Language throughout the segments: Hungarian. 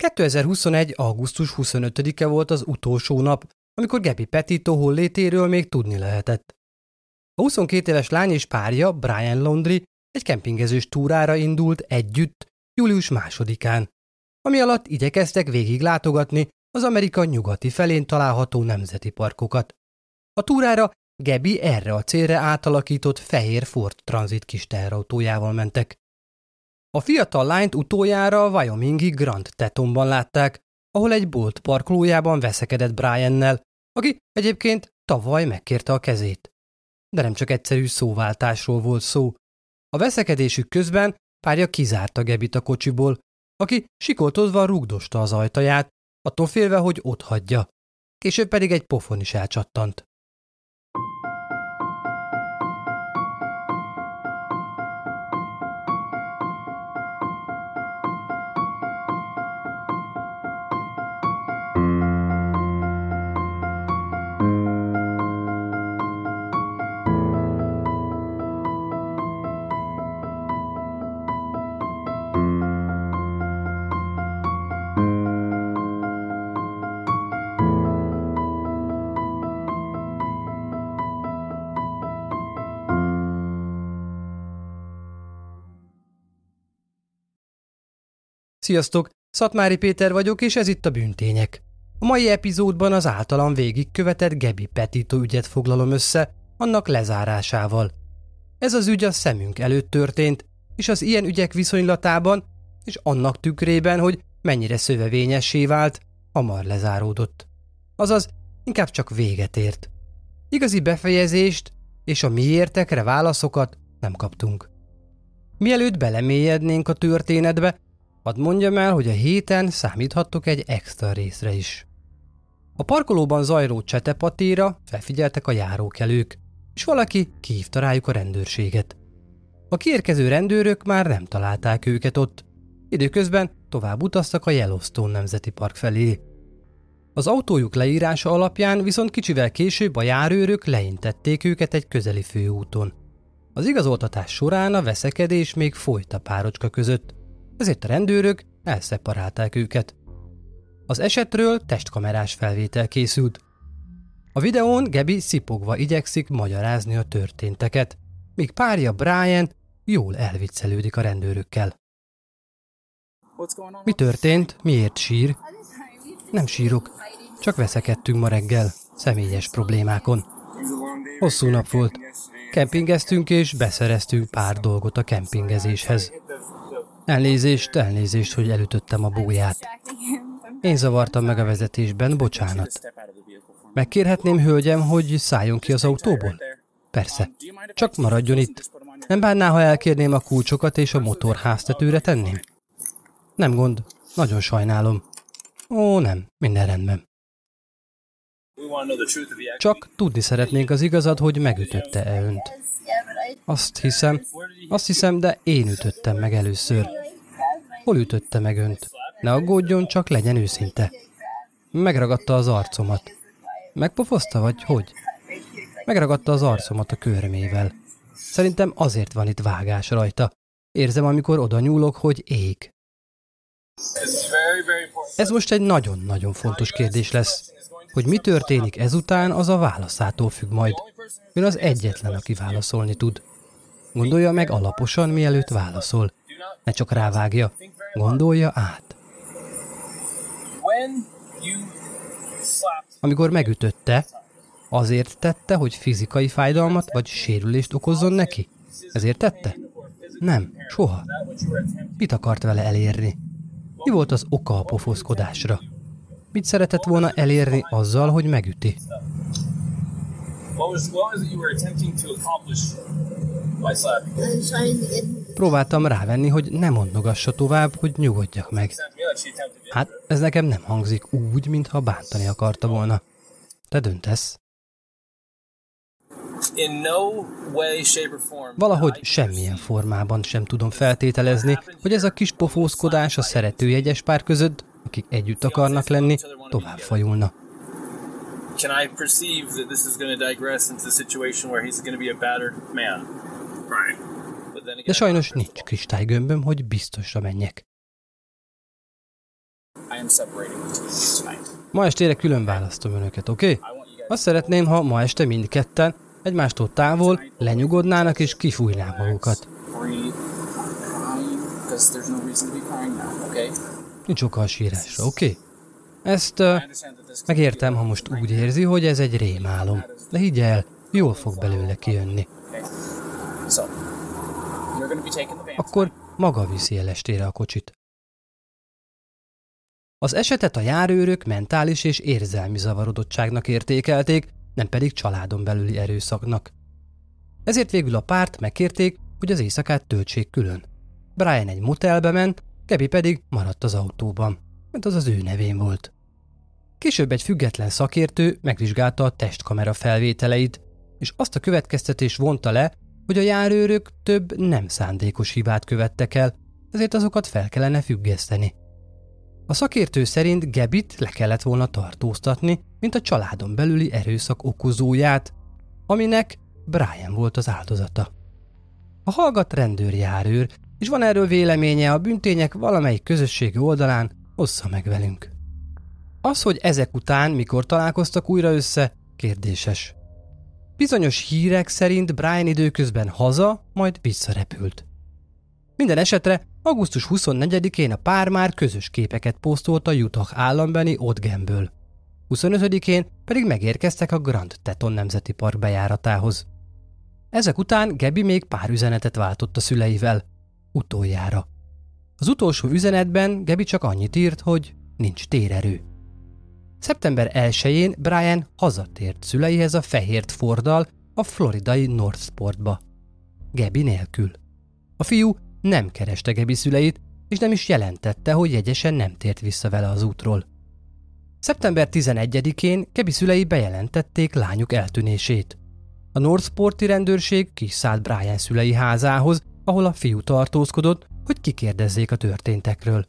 2021. augusztus 25-e volt az utolsó nap, amikor Gebi Petito hollétéről még tudni lehetett. A 22 éves lány és párja, Brian Laundry, egy kempingezős túrára indult együtt július másodikán, ami alatt igyekeztek végig látogatni az Amerika nyugati felén található nemzeti parkokat. A túrára Gebi erre a célra átalakított fehér Ford Transit kis teherautójával mentek. A fiatal lányt utoljára a Wyomingi Grand Tetonban látták, ahol egy bolt parkolójában veszekedett Briannel, aki egyébként tavaly megkérte a kezét. De nem csak egyszerű szóváltásról volt szó. A veszekedésük közben párja kizárta Gebit a kocsiból, aki sikoltozva rugdosta az ajtaját, attól félve, hogy ott hagyja. Később pedig egy pofon is elcsattant. Sziasztok! Szatmári Péter vagyok, és ez itt a Bűntények. A mai epizódban az általam végigkövetett Gebi Petito ügyet foglalom össze, annak lezárásával. Ez az ügy a szemünk előtt történt, és az ilyen ügyek viszonylatában, és annak tükrében, hogy mennyire szövevényessé vált, hamar lezáródott. Azaz, inkább csak véget ért. Igazi befejezést és a miértekre válaszokat nem kaptunk. Mielőtt belemélyednénk a történetbe, Hadd mondjam el, hogy a héten számíthattok egy extra részre is. A parkolóban zajló csetepatéra felfigyeltek a járókelők, és valaki kihívta rájuk a rendőrséget. A kiérkező rendőrök már nem találták őket ott, időközben tovább utaztak a Yellowstone Nemzeti Park felé. Az autójuk leírása alapján viszont kicsivel később a járőrök leintették őket egy közeli főúton. Az igazoltatás során a veszekedés még folyt a párocska között, ezért a rendőrök elszeparálták őket. Az esetről testkamerás felvétel készült. A videón Gebi szipogva igyekszik magyarázni a történteket, míg párja Brian jól elviccelődik a rendőrökkel. Mi történt? Miért sír? Nem sírok, csak veszekedtünk ma reggel, személyes problémákon. Hosszú nap volt. Kempingeztünk és beszereztünk pár dolgot a kempingezéshez. Elnézést, elnézést, hogy elütöttem a búját. Én zavartam meg a vezetésben, bocsánat. Megkérhetném, hölgyem, hogy szálljon ki az autóból? Persze. Csak maradjon itt. Nem bánná, ha elkérném a kulcsokat és a motor háztetőre tenném? Nem gond. Nagyon sajnálom. Ó, nem. Minden rendben. Csak tudni szeretnénk az igazat, hogy megütötte-e önt. Azt hiszem, azt hiszem, de én ütöttem meg először. Hol ütötte meg önt? Ne aggódjon, csak legyen őszinte. Megragadta az arcomat. Megpofozta, vagy hogy? Megragadta az arcomat a körmével. Szerintem azért van itt vágás rajta. Érzem, amikor oda nyúlok, hogy ég. Ez most egy nagyon-nagyon fontos kérdés lesz. Hogy mi történik ezután, az a válaszától függ majd. Ön az egyetlen, aki válaszolni tud. Gondolja meg alaposan, mielőtt válaszol. Ne csak rávágja. Gondolja át. Amikor megütötte, azért tette, hogy fizikai fájdalmat vagy sérülést okozzon neki? Ezért tette? Nem, soha. Mit akart vele elérni? Mi volt az oka a pofoszkodásra? Mit szeretett volna elérni azzal, hogy megüti? Próbáltam rávenni, hogy ne mondogassa tovább, hogy nyugodjak meg. Hát ez nekem nem hangzik úgy, mintha bántani akarta volna. Te döntesz. Valahogy semmilyen formában sem tudom feltételezni, hogy ez a kis pofózkodás a szeretőjegyes pár között, akik együtt akarnak lenni, tovább fajulna. Can I perceive that this is going to digress into a situation where he's going to be a battered man? De sajnos nincs kristálygömböm, hogy biztosra menjek. Ma estére külön választom önöket, oké? Okay? Azt szeretném, ha ma este mindketten egymástól távol lenyugodnának és kifújnák magukat. Nincs oka a sírásra, oké? Okay? Ezt uh, megértem, ha most úgy érzi, hogy ez egy rémálom. De higgy el, jól fog belőle kijönni. Akkor maga viszi el estére a kocsit. Az esetet a járőrök mentális és érzelmi zavarodottságnak értékelték, nem pedig családon belüli erőszaknak. Ezért végül a párt megkérték, hogy az éjszakát töltsék külön. Brian egy motelbe ment, Kebi pedig maradt az autóban, mert az az ő nevén volt. Később egy független szakértő megvizsgálta a testkamera felvételeit, és azt a következtetés vonta le, hogy a járőrök több nem szándékos hibát követtek el, ezért azokat fel kellene függeszteni. A szakértő szerint Gebit le kellett volna tartóztatni, mint a családon belüli erőszak okozóját, aminek Brian volt az áldozata. A hallgat rendőrjárőr, és van erről véleménye a büntények valamelyik közösségi oldalán, ossza meg velünk. Az, hogy ezek után mikor találkoztak újra össze, kérdéses. Bizonyos hírek szerint Brian időközben haza, majd visszarepült. Minden esetre augusztus 24-én a pár már közös képeket posztolt a Utah állambeni Odgenből. 25-én pedig megérkeztek a Grand Teton Nemzeti Park bejáratához. Ezek után Gebi még pár üzenetet váltott a szüleivel. Utoljára. Az utolsó üzenetben Gebi csak annyit írt, hogy nincs térerő. Szeptember 1-én Brian hazatért szüleihez a Fehért Fordal a floridai Northportba. Gebi nélkül. A fiú nem kereste Gebi szüleit, és nem is jelentette, hogy jegyesen nem tért vissza vele az útról. Szeptember 11-én Gebi szülei bejelentették lányuk eltűnését. A Northporti rendőrség kiszállt Brian szülei házához, ahol a fiú tartózkodott, hogy kikérdezzék a történtekről.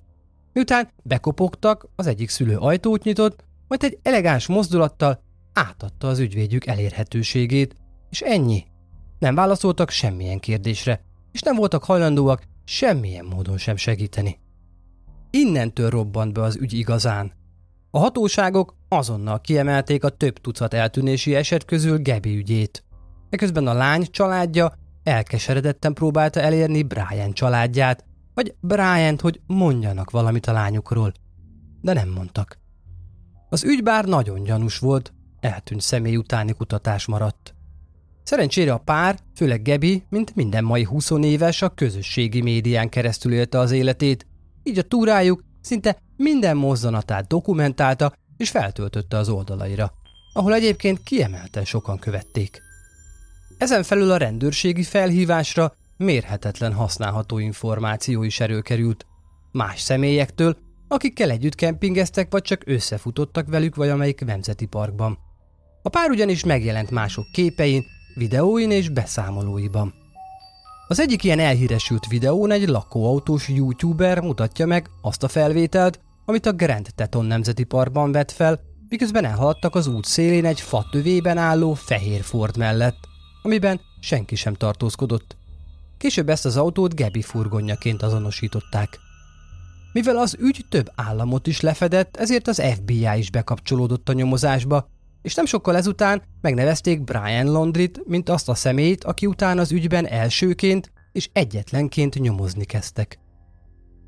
Miután bekopogtak, az egyik szülő ajtót nyitott, majd egy elegáns mozdulattal átadta az ügyvédjük elérhetőségét, és ennyi. Nem válaszoltak semmilyen kérdésre, és nem voltak hajlandóak semmilyen módon sem segíteni. Innentől robbant be az ügy igazán. A hatóságok azonnal kiemelték a több tucat eltűnési eset közül Gebi ügyét. Eközben a lány családja elkeseredetten próbálta elérni Brian családját, vagy Brian-t, hogy mondjanak valamit a lányukról. De nem mondtak. Az ügy bár nagyon gyanús volt, eltűnt személy utáni kutatás maradt. Szerencsére a pár, főleg Gebi, mint minden mai 20 éves, a közösségi médián keresztül élte az életét, így a túrájuk szinte minden mozzanatát dokumentálta és feltöltötte az oldalaira, ahol egyébként kiemelten sokan követték. Ezen felül a rendőrségi felhívásra mérhetetlen használható információ is erőkerült. Más személyektől, akikkel együtt kempingeztek, vagy csak összefutottak velük valamelyik nemzeti parkban. A pár ugyanis megjelent mások képein, videóin és beszámolóiban. Az egyik ilyen elhíresült videón egy lakóautós youtuber mutatja meg azt a felvételt, amit a Grand Teton Nemzeti Parkban vett fel, miközben elhaladtak az út szélén egy fatövében álló fehér Ford mellett, amiben senki sem tartózkodott. Később ezt az autót Gebi furgonjaként azonosították. Mivel az ügy több államot is lefedett, ezért az FBI is bekapcsolódott a nyomozásba, és nem sokkal ezután megnevezték Brian Londrit, mint azt a személyt, aki után az ügyben elsőként és egyetlenként nyomozni kezdtek.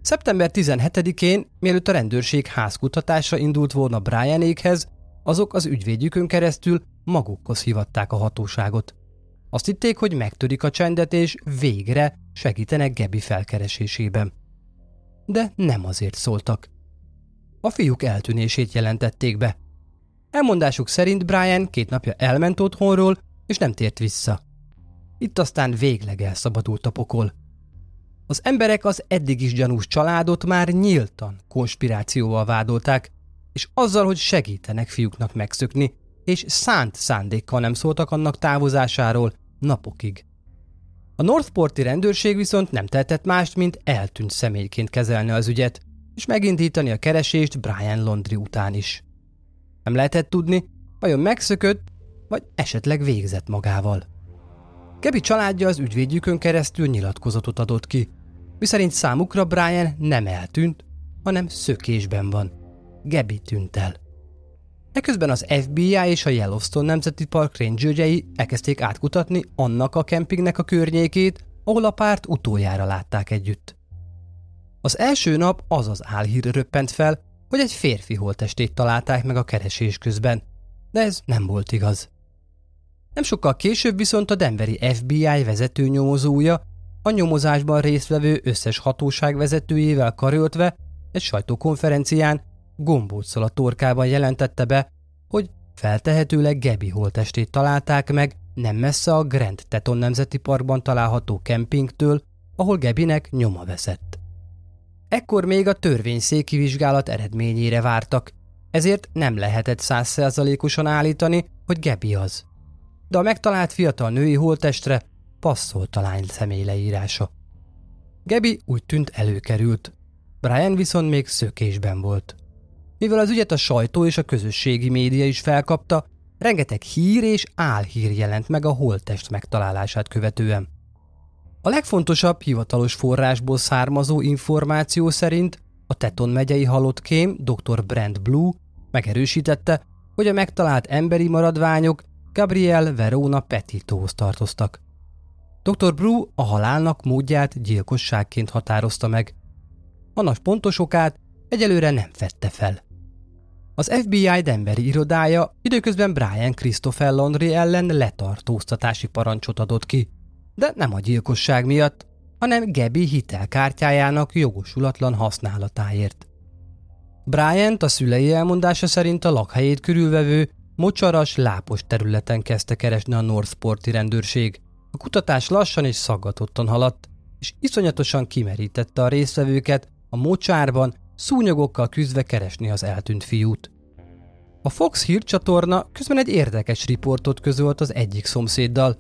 Szeptember 17-én, mielőtt a rendőrség házkutatásra indult volna Brianékhez, azok az ügyvédjükön keresztül magukhoz hivatták a hatóságot. Azt hitték, hogy megtörik a csendet, és végre segítenek Gebi felkeresésében. De nem azért szóltak. A fiúk eltűnését jelentették be. Elmondásuk szerint Brian két napja elment otthonról, és nem tért vissza. Itt aztán végleg elszabadult a pokol. Az emberek az eddig is gyanús családot már nyíltan konspirációval vádolták, és azzal, hogy segítenek fiúknak megszökni, és szánt szándékkal nem szóltak annak távozásáról napokig. A Northporti rendőrség viszont nem tehetett mást, mint eltűnt személyként kezelni az ügyet, és megindítani a keresést Brian Londri után is. Nem lehetett tudni, vajon megszökött, vagy esetleg végzett magával. Kebi családja az ügyvédjükön keresztül nyilatkozatot adott ki, miszerint számukra Brian nem eltűnt, hanem szökésben van, Gebi tűnt el. Eközben az FBI és a Yellowstone Nemzeti Park rangerjei elkezdték átkutatni annak a kempingnek a környékét, ahol a párt utoljára látták együtt. Az első nap az az álhír röppent fel, hogy egy férfi holtestét találták meg a keresés közben, de ez nem volt igaz. Nem sokkal később viszont a Denveri FBI vezető nyomozója a nyomozásban résztvevő összes hatóság vezetőjével karöltve egy sajtókonferencián gombóccal a torkában jelentette be, hogy feltehetőleg Gebi holtestét találták meg nem messze a Grand Teton Nemzeti Parkban található kempingtől, ahol Gebinek nyoma veszett. Ekkor még a törvényszéki vizsgálat eredményére vártak, ezért nem lehetett százszerzalékosan állítani, hogy Gebi az. De a megtalált fiatal női holtestre passzolt a lány személyleírása. Gebi úgy tűnt előkerült, Brian viszont még szökésben volt. Mivel az ügyet a sajtó és a közösségi média is felkapta, rengeteg hír és álhír jelent meg a holttest megtalálását követően. A legfontosabb hivatalos forrásból származó információ szerint a Teton megyei halott kém dr. Brent Blue megerősítette, hogy a megtalált emberi maradványok Gabriel Verona Petitóhoz tartoztak. Dr. Blue a halálnak módját gyilkosságként határozta meg. Annak pontos okát egyelőre nem fette fel. Az FBI Denveri irodája időközben Brian Christopher Landry ellen letartóztatási parancsot adott ki, de nem a gyilkosság miatt, hanem Gebi hitelkártyájának jogosulatlan használatáért. Bryant a szülei elmondása szerint a lakhelyét körülvevő, mocsaras, lápos területen kezdte keresni a Northporti rendőrség. A kutatás lassan és szaggatottan haladt, és iszonyatosan kimerítette a résztvevőket a mocsárban szúnyogokkal küzdve keresni az eltűnt fiút. A Fox hírcsatorna közben egy érdekes riportot közölt az egyik szomszéddal,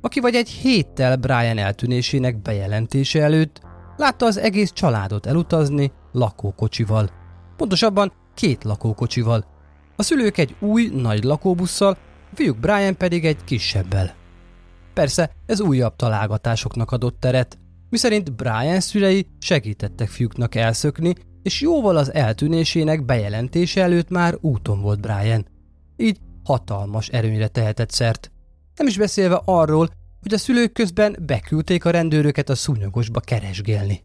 aki vagy egy héttel Brian eltűnésének bejelentése előtt látta az egész családot elutazni lakókocsival. Pontosabban két lakókocsival. A szülők egy új, nagy lakóbusszal, a fiúk Brian pedig egy kisebbel. Persze ez újabb találgatásoknak adott teret, miszerint Brian szülei segítettek fiúknak elszökni, és jóval az eltűnésének bejelentése előtt már úton volt Brian. Így hatalmas erőnyre tehetett szert. Nem is beszélve arról, hogy a szülők közben beküldték a rendőröket a szúnyogosba keresgélni.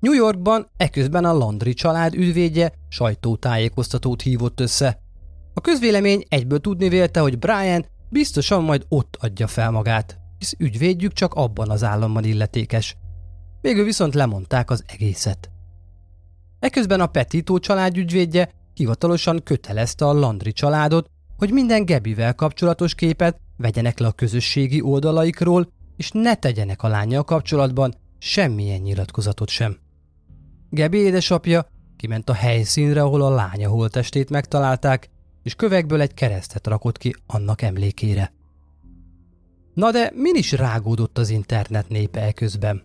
New Yorkban eközben a Landry család ügyvédje sajtótájékoztatót hívott össze. A közvélemény egyből tudni vélte, hogy Brian biztosan majd ott adja fel magát, hisz ügyvédjük csak abban az államban illetékes. Végül viszont lemondták az egészet. Eközben a Petito család ügyvédje hivatalosan kötelezte a Landry családot, hogy minden Gebivel kapcsolatos képet vegyenek le a közösségi oldalaikról, és ne tegyenek a lányjal kapcsolatban semmilyen nyilatkozatot sem. Gebi édesapja kiment a helyszínre, ahol a lánya holtestét megtalálták, és kövekből egy keresztet rakott ki annak emlékére. Na de min is rágódott az internet népe közben?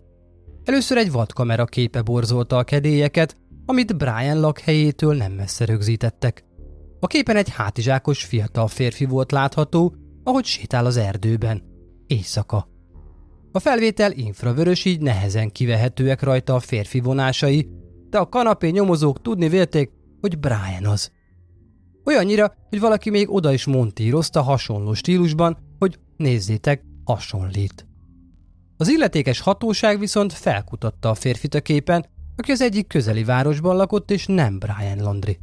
Először egy vadkamera képe borzolta a kedélyeket, amit Brian lakhelyétől nem messze rögzítettek. A képen egy hátizsákos fiatal férfi volt látható, ahogy sétál az erdőben. Éjszaka. A felvétel infravörös, így nehezen kivehetőek rajta a férfi vonásai, de a kanapé nyomozók tudni vélték, hogy Brian az. Olyannyira, hogy valaki még oda is montírozta hasonló stílusban, hogy nézzétek, hasonlít. Az illetékes hatóság viszont felkutatta a férfit a képen, aki az egyik közeli városban lakott, és nem Brian Landry.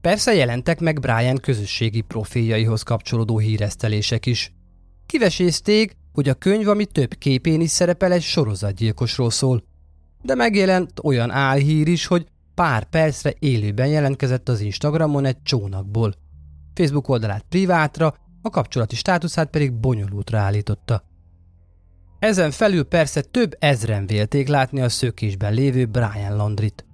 Persze jelentek meg Brian közösségi profiljaihoz kapcsolódó híresztelések is. Kivesézték, hogy a könyv, ami több képén is szerepel, egy sorozatgyilkosról szól. De megjelent olyan álhír is, hogy pár percre élőben jelentkezett az Instagramon egy csónakból. Facebook oldalát privátra, a kapcsolati státuszát pedig bonyolultra állította. Ezen felül persze több ezren vélték látni a szökésben lévő Brian Landrit.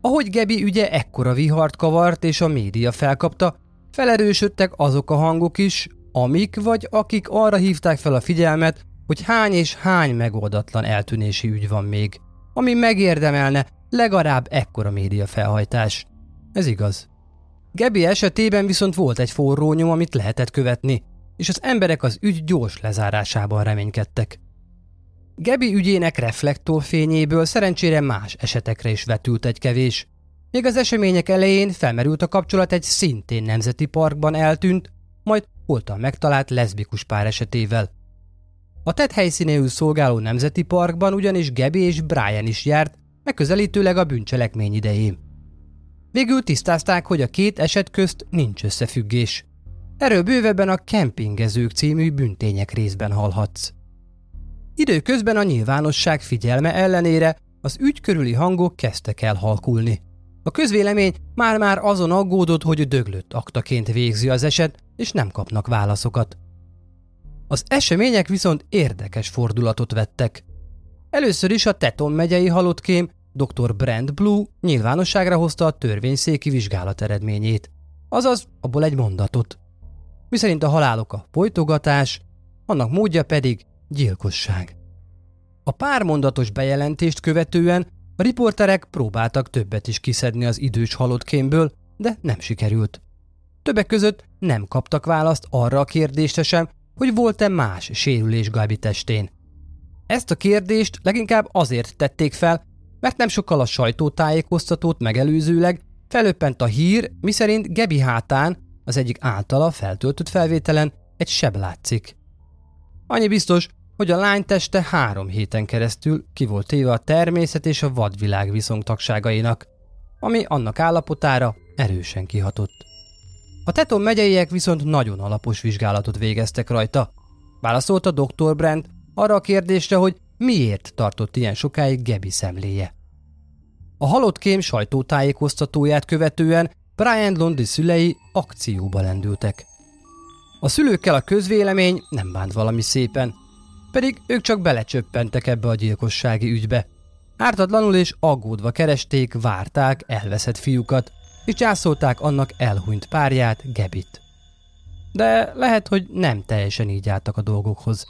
Ahogy Gebi ügye ekkora vihart kavart és a média felkapta, felerősödtek azok a hangok is, amik vagy akik arra hívták fel a figyelmet, hogy hány és hány megoldatlan eltűnési ügy van még, ami megérdemelne legalább ekkora média felhajtás. Ez igaz. Gebi esetében viszont volt egy forró nyom, amit lehetett követni, és az emberek az ügy gyors lezárásában reménykedtek. Gebi ügyének reflektorfényéből szerencsére más esetekre is vetült egy kevés. Még az események elején felmerült a kapcsolat egy szintén nemzeti parkban eltűnt, majd holtan megtalált leszbikus pár esetével. A tett helyszínéül szolgáló nemzeti parkban ugyanis Gabi és Brian is járt, megközelítőleg a bűncselekmény idején. Végül tisztázták, hogy a két eset közt nincs összefüggés. Erről bővebben a Kempingezők című büntények részben hallhatsz. Időközben a nyilvánosság figyelme ellenére az ügy körüli hangok kezdtek el halkulni. A közvélemény már-már azon aggódott, hogy döglött aktaként végzi az eset, és nem kapnak válaszokat. Az események viszont érdekes fordulatot vettek. Először is a Teton megyei halottkém dr. Brand Blue nyilvánosságra hozta a törvényszéki vizsgálat eredményét, azaz abból egy mondatot. Miszerint a halálok a folytogatás, annak módja pedig gyilkosság. A pármondatos bejelentést követően a riporterek próbáltak többet is kiszedni az idős halottkémből, de nem sikerült. Többek között nem kaptak választ arra a kérdésre sem, hogy volt-e más sérülés Gabi testén. Ezt a kérdést leginkább azért tették fel, mert nem sokkal a sajtótájékoztatót megelőzőleg felöppent a hír, miszerint Gebi hátán, az egyik általa feltöltött felvételen egy seb látszik. Annyi biztos, hogy a lány teste három héten keresztül ki volt téve a természet és a vadvilág viszontagságainak, ami annak állapotára erősen kihatott. A Teton megyeiek viszont nagyon alapos vizsgálatot végeztek rajta. Válaszolta Dr. Brand arra a kérdésre, hogy miért tartott ilyen sokáig Gebi szemléje. A halott kém sajtótájékoztatóját követően Brian Londi szülei akcióba lendültek. A szülőkkel a közvélemény nem bánt valami szépen, pedig ők csak belecsöppentek ebbe a gyilkossági ügybe. Ártatlanul és aggódva keresték, várták elveszett fiúkat, és császolták annak elhunyt párját, Gebit. De lehet, hogy nem teljesen így álltak a dolgokhoz.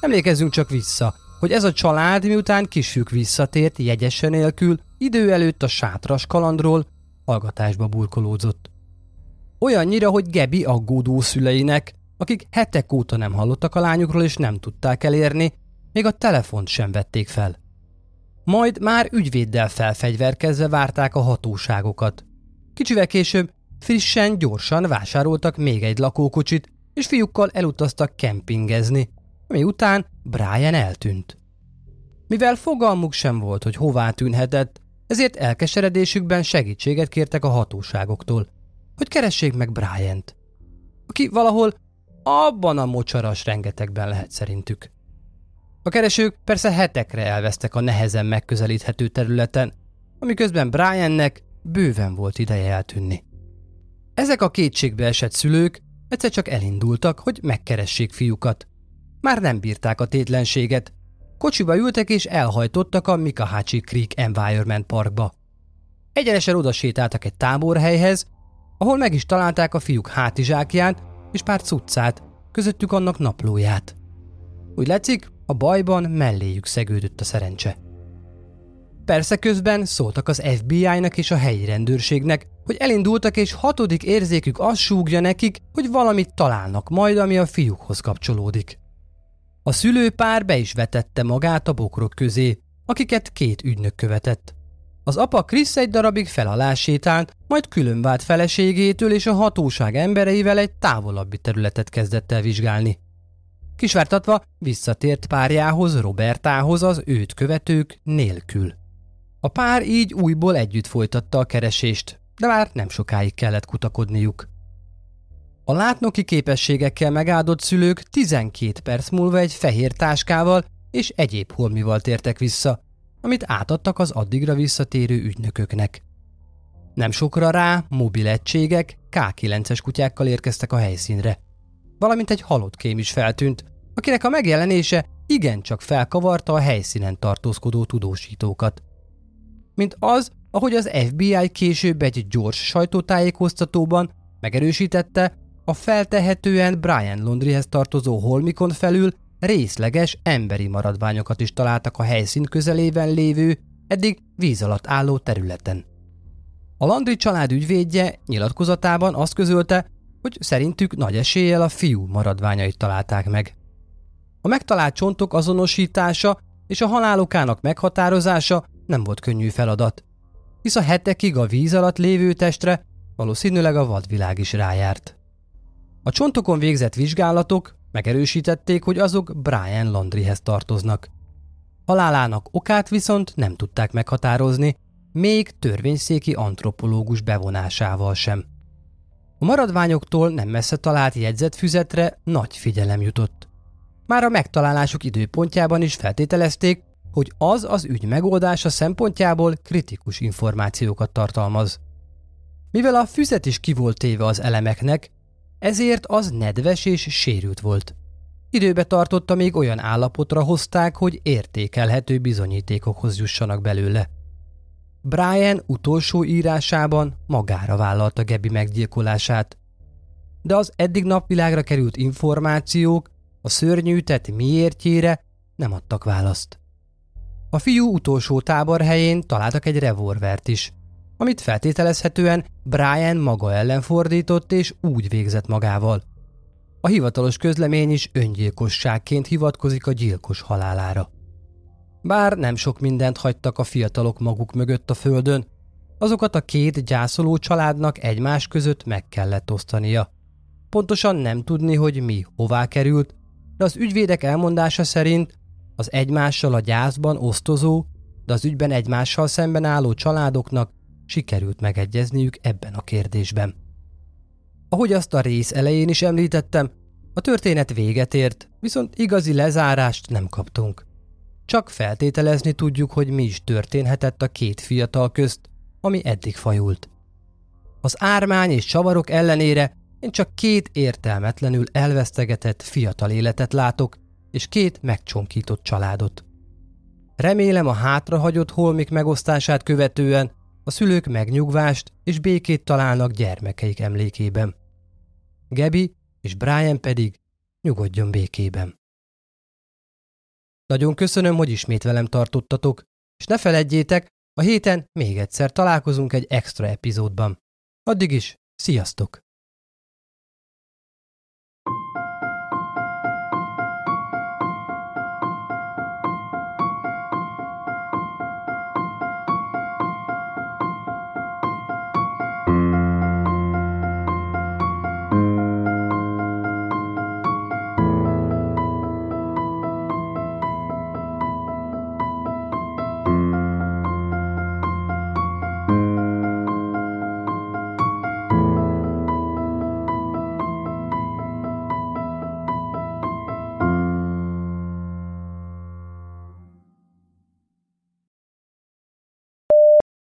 Emlékezzünk csak vissza, hogy ez a család miután kisük visszatért jegyesen nélkül, idő előtt a sátras kalandról hallgatásba burkolódzott. Olyannyira, hogy Gebi aggódó szüleinek, akik hetek óta nem hallottak a lányukról és nem tudták elérni, még a telefont sem vették fel. Majd már ügyvéddel felfegyverkezve várták a hatóságokat. Kicsivel később frissen, gyorsan vásároltak még egy lakókocsit, és fiúkkal elutaztak kempingezni, ami után Brian eltűnt. Mivel fogalmuk sem volt, hogy hová tűnhetett, ezért elkeseredésükben segítséget kértek a hatóságoktól, hogy keressék meg Brian-t, aki valahol abban a mocsaras rengetegben lehet szerintük. A keresők persze hetekre elvesztek a nehezen megközelíthető területen, amiközben Briannek bőven volt ideje eltűnni. Ezek a kétségbe esett szülők egyszer csak elindultak, hogy megkeressék fiúkat. Már nem bírták a tétlenséget. Kocsiba ültek és elhajtottak a Mikahachi Creek Environment Parkba. Egyenesen oda sétáltak egy táborhelyhez, ahol meg is találták a fiúk hátizsákját és pár cuccát, közöttük annak naplóját. Úgy látszik, a bajban melléjük szegődött a szerencse. Persze közben szóltak az FBI-nak és a helyi rendőrségnek, hogy elindultak és hatodik érzékük azt súgja nekik, hogy valamit találnak majd, ami a fiúkhoz kapcsolódik. A szülőpár be is vetette magát a bokrok közé, akiket két ügynök követett. Az apa Krisz egy darabig felalássétált, majd külön vált feleségétől és a hatóság embereivel egy távolabbi területet kezdett el vizsgálni. Kisvártatva visszatért párjához, Robertához az őt követők nélkül. A pár így újból együtt folytatta a keresést, de már nem sokáig kellett kutakodniuk. A látnoki képességekkel megáldott szülők 12 perc múlva egy fehér táskával és egyéb holmival tértek vissza, amit átadtak az addigra visszatérő ügynököknek. Nem sokra rá mobil egységek K9-es kutyákkal érkeztek a helyszínre. Valamint egy halott kém is feltűnt, akinek a megjelenése igencsak felkavarta a helyszínen tartózkodó tudósítókat. Mint az, ahogy az FBI később egy gyors sajtótájékoztatóban megerősítette, a feltehetően Brian Londrihez tartozó holmikon felül részleges emberi maradványokat is találtak a helyszín közelében lévő, eddig víz alatt álló területen. A Landry család ügyvédje nyilatkozatában azt közölte, hogy szerintük nagy eséllyel a fiú maradványait találták meg. A megtalált csontok azonosítása és a halálokának meghatározása nem volt könnyű feladat. hisz a hetekig a víz alatt lévő testre valószínűleg a vadvilág is rájárt. A csontokon végzett vizsgálatok megerősítették, hogy azok Brian Landryhez tartoznak. Halálának okát viszont nem tudták meghatározni, még törvényszéki antropológus bevonásával sem. A maradványoktól nem messze talált jegyzetfüzetre nagy figyelem jutott. Már a megtalálásuk időpontjában is feltételezték, hogy az az ügy megoldása szempontjából kritikus információkat tartalmaz. Mivel a füzet is ki volt téve az elemeknek, ezért az nedves és sérült volt. Időbe tartotta, még olyan állapotra hozták, hogy értékelhető bizonyítékokhoz jussanak belőle. Brian utolsó írásában magára vállalta Gebi meggyilkolását. De az eddig napvilágra került információk a szörnyű tett miértjére nem adtak választ. A fiú utolsó táborhelyén találtak egy revolvert is, amit feltételezhetően Brian maga ellen fordított és úgy végzett magával. A hivatalos közlemény is öngyilkosságként hivatkozik a gyilkos halálára. Bár nem sok mindent hagytak a fiatalok maguk mögött a földön, azokat a két gyászoló családnak egymás között meg kellett osztania. Pontosan nem tudni, hogy mi hová került, de az ügyvédek elmondása szerint az egymással a gyászban osztozó, de az ügyben egymással szemben álló családoknak sikerült megegyezniük ebben a kérdésben. Ahogy azt a rész elején is említettem, a történet véget ért, viszont igazi lezárást nem kaptunk. Csak feltételezni tudjuk, hogy mi is történhetett a két fiatal közt, ami eddig fajult. Az ármány és csavarok ellenére én csak két értelmetlenül elvesztegetett fiatal életet látok, és két megcsonkított családot. Remélem a hátrahagyott holmik megosztását követően a szülők megnyugvást és békét találnak gyermekeik emlékében. Gebi és Brian pedig nyugodjon békében. Nagyon köszönöm, hogy ismét velem tartottatok, és ne feledjétek, a héten még egyszer találkozunk egy extra epizódban. Addig is, sziasztok!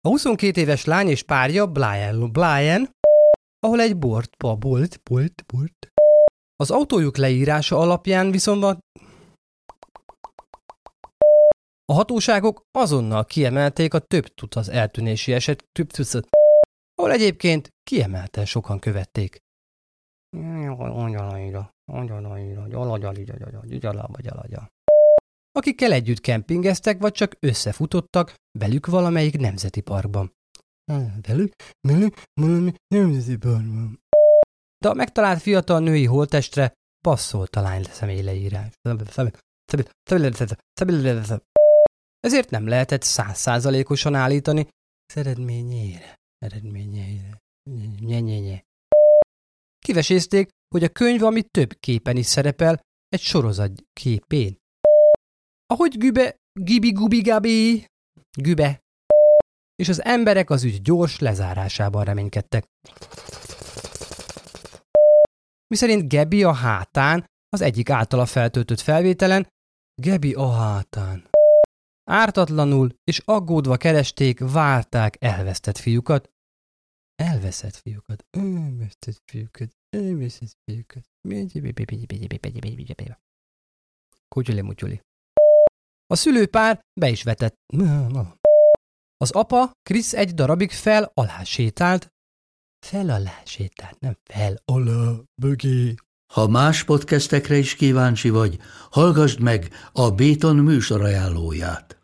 A 22 éves lány és párja Brian, Brian ahol egy bort, pa, bolt, bolt, bolt. Az autójuk leírása alapján viszont. A hatóságok azonnal kiemelték a több tud az eltűnési eset, több tucat, ahol egyébként kiemelten sokan követték. Akikkel együtt kempingeztek, vagy csak összefutottak velük valamelyik nemzeti parkban. Velük? Velük? Valami nemzeti parkban. De a megtalált fiatal női holtestre passzolt a lány személyleírás. Ezért nem lehetett százszázalékosan állítani eredményére. Eredményeire. Nye, nye, nye. Kivesézték, hogy a könyv, ami több képen is szerepel, egy sorozat képén. Ahogy Gübe, Gibi Gubi Gabi, Gübe, és az emberek az ügy gyors lezárásában reménykedtek. Miszerint Gebi a hátán, az egyik általa feltöltött felvételen, Gebi a hátán. Ártatlanul és aggódva keresték, várták elvesztett fiúkat. Elveszett fiúkat, elvesztett fiúkat, elvesztett fiúkat. Kutyuli mutyuli. A szülőpár be is vetett. Az apa, Krisz egy darabig fel alá sétált. Fel alá sétált, nem fel alá, bögé. Ha más podcastekre is kíváncsi vagy, hallgassd meg a Béton műsor ajánlóját.